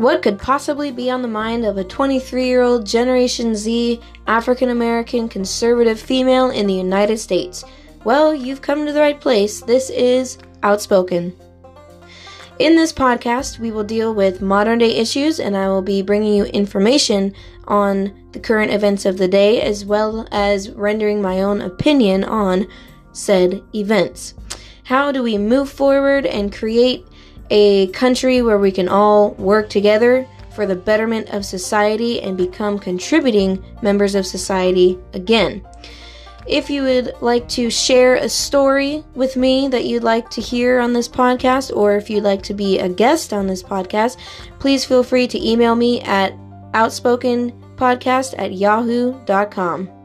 What could possibly be on the mind of a 23 year old Generation Z African American conservative female in the United States? Well, you've come to the right place. This is Outspoken. In this podcast, we will deal with modern day issues, and I will be bringing you information on the current events of the day as well as rendering my own opinion on said events. How do we move forward and create a country where we can all work together for the betterment of society and become contributing members of society again. If you would like to share a story with me that you'd like to hear on this podcast, or if you'd like to be a guest on this podcast, please feel free to email me at outspokenpodcast at yahoo.com.